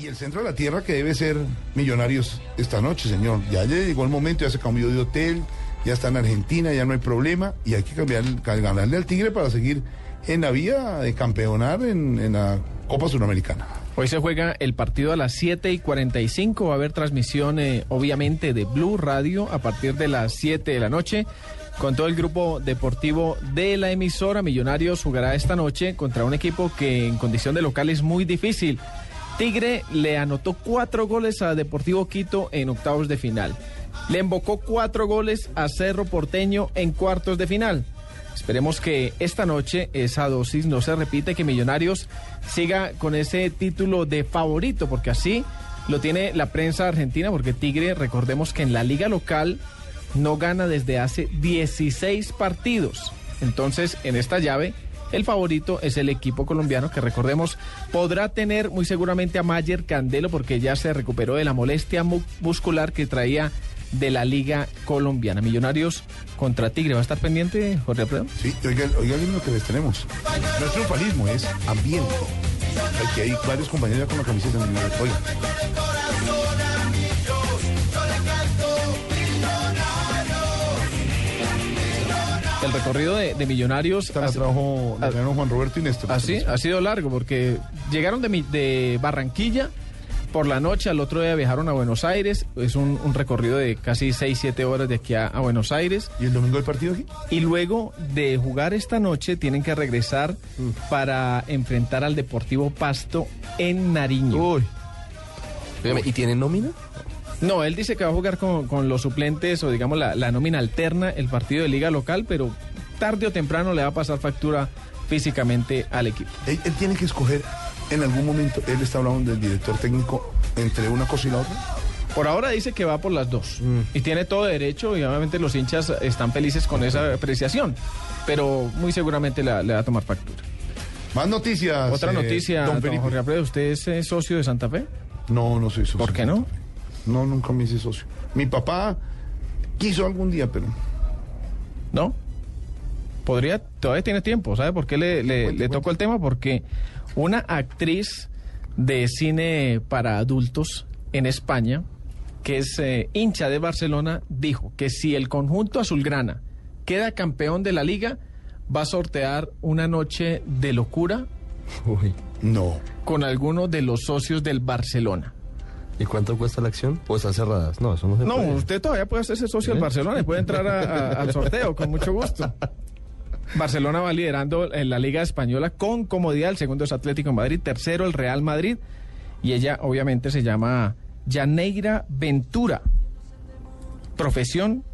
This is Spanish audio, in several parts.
Y el centro de la tierra que debe ser Millonarios esta noche, señor. Ya llegó el momento, ya se cambió de hotel, ya está en Argentina, ya no hay problema y hay que cambiar, ganarle al Tigre para seguir en la vía de campeonar en, la Copa Suramericana. Hoy se juega el partido a las 7 y 45. Va a haber transmisión, eh, obviamente, de Blue Radio a partir de las 7 de la noche. Con todo el grupo deportivo de la emisora, Millonarios jugará esta noche contra un equipo que en condición de local es muy difícil. Tigre le anotó cuatro goles a Deportivo Quito en octavos de final. Le embocó cuatro goles a Cerro Porteño en cuartos de final. Esperemos que esta noche esa dosis no se repite, que Millonarios siga con ese título de favorito, porque así lo tiene la prensa argentina, porque Tigre, recordemos que en la liga local no gana desde hace 16 partidos. Entonces, en esta llave el favorito es el equipo colombiano que recordemos podrá tener muy seguramente a Mayer Candelo porque ya se recuperó de la molestia muscular que traía de la Liga Colombiana. Millonarios contra Tigre. ¿Va a estar pendiente, Jorge Alfredo? Sí, oigan, oigan lo que les tenemos. No es triunfalismo, es ambiente. Aquí hay varios compañeros con la camiseta de el recorrido de, de Millonarios. Está trabajo de Juan Roberto y Néstor. Así, ha sido largo porque llegaron de, de Barranquilla por la noche, al otro día viajaron a Buenos Aires, es un, un recorrido de casi 6, 7 horas de aquí a, a, Buenos Aires. ¿Y el domingo el partido aquí? Y luego de jugar esta noche tienen que regresar mm. para enfrentar al Deportivo Pasto en Nariño. Uy. ¿Y tienen nómina? No, él dice que va a jugar con, con los suplentes o digamos la, la, nómina alterna el partido de liga local, pero tarde o temprano le va a pasar factura físicamente al equipo. Él, él tiene que escoger en algún momento, él está hablando del director técnico entre una cosa y la otra. Por ahora dice que va por las dos mm. y tiene todo derecho y obviamente los hinchas están felices con esa apreciación, pero muy seguramente le, va a tomar factura. Más noticias. Otra noticia, eh, don, don Jorge Alfredo, ¿usted es eh, socio de Santa Fe? No, no soy socio. ¿Por qué no? No, nunca me hice socio. Mi papá quiso algún día, pero... ¿No? Podría, todavía tiene tiempo. ¿Sabe por qué le, le, le tocó el tema? Porque una actriz de cine para adultos en España, que es eh, hincha de Barcelona, dijo que si el conjunto azulgrana queda campeón de la liga, va a sortear una noche de locura. Uy, no. Con algunos de los socios del Barcelona. ¿Y cuánto cuesta la acción? ¿O están cerradas? No, eso no se No, puede. usted todavía puede hacerse socio ¿Eh? del Barcelona y puede entrar a, a, al sorteo con mucho gusto. Barcelona va liderando en la Liga Española con comodidad. El segundo es Atlético Madrid, tercero el Real Madrid. Y ella obviamente se llama Janeira Ventura. Profesión,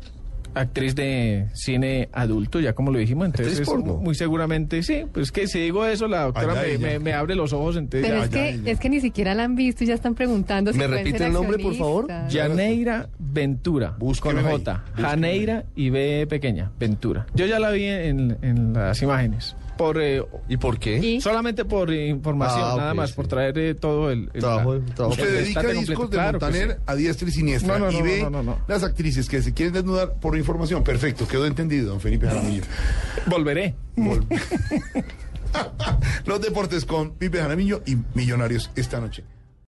actriz de cine adulto, ya como lo dijimos. Entonces, muy seguramente, sí. Pues que si digo eso, la doctora me, me, me, abre los ojos. Entonces, Pero Ya, es, que, es que ni siquiera la han visto y ya están preguntando si ¿Me repite ser el nombre, por favor? Janeira Ventura. Búsqueme con J. Janeira y B pequeña. Ventura. Yo ya la vi en, en las imágenes. Por, eh, ¿Y por qué? ¿Y? Solamente por información, Ah, nada más, sí. por traer eh, todo el, el- Trabajo-. Usted el dedica discos completo. de Claro Montaner sí. a diestra y siniestra No, no, y no, ve no, no, no. las actrices que se quieren desnudar por información. Perfecto, quedó entendido, don Felipe Jaramillo. Volveré. Vol- Los deportes con Pipe Jaramillo y Millonarios esta noche.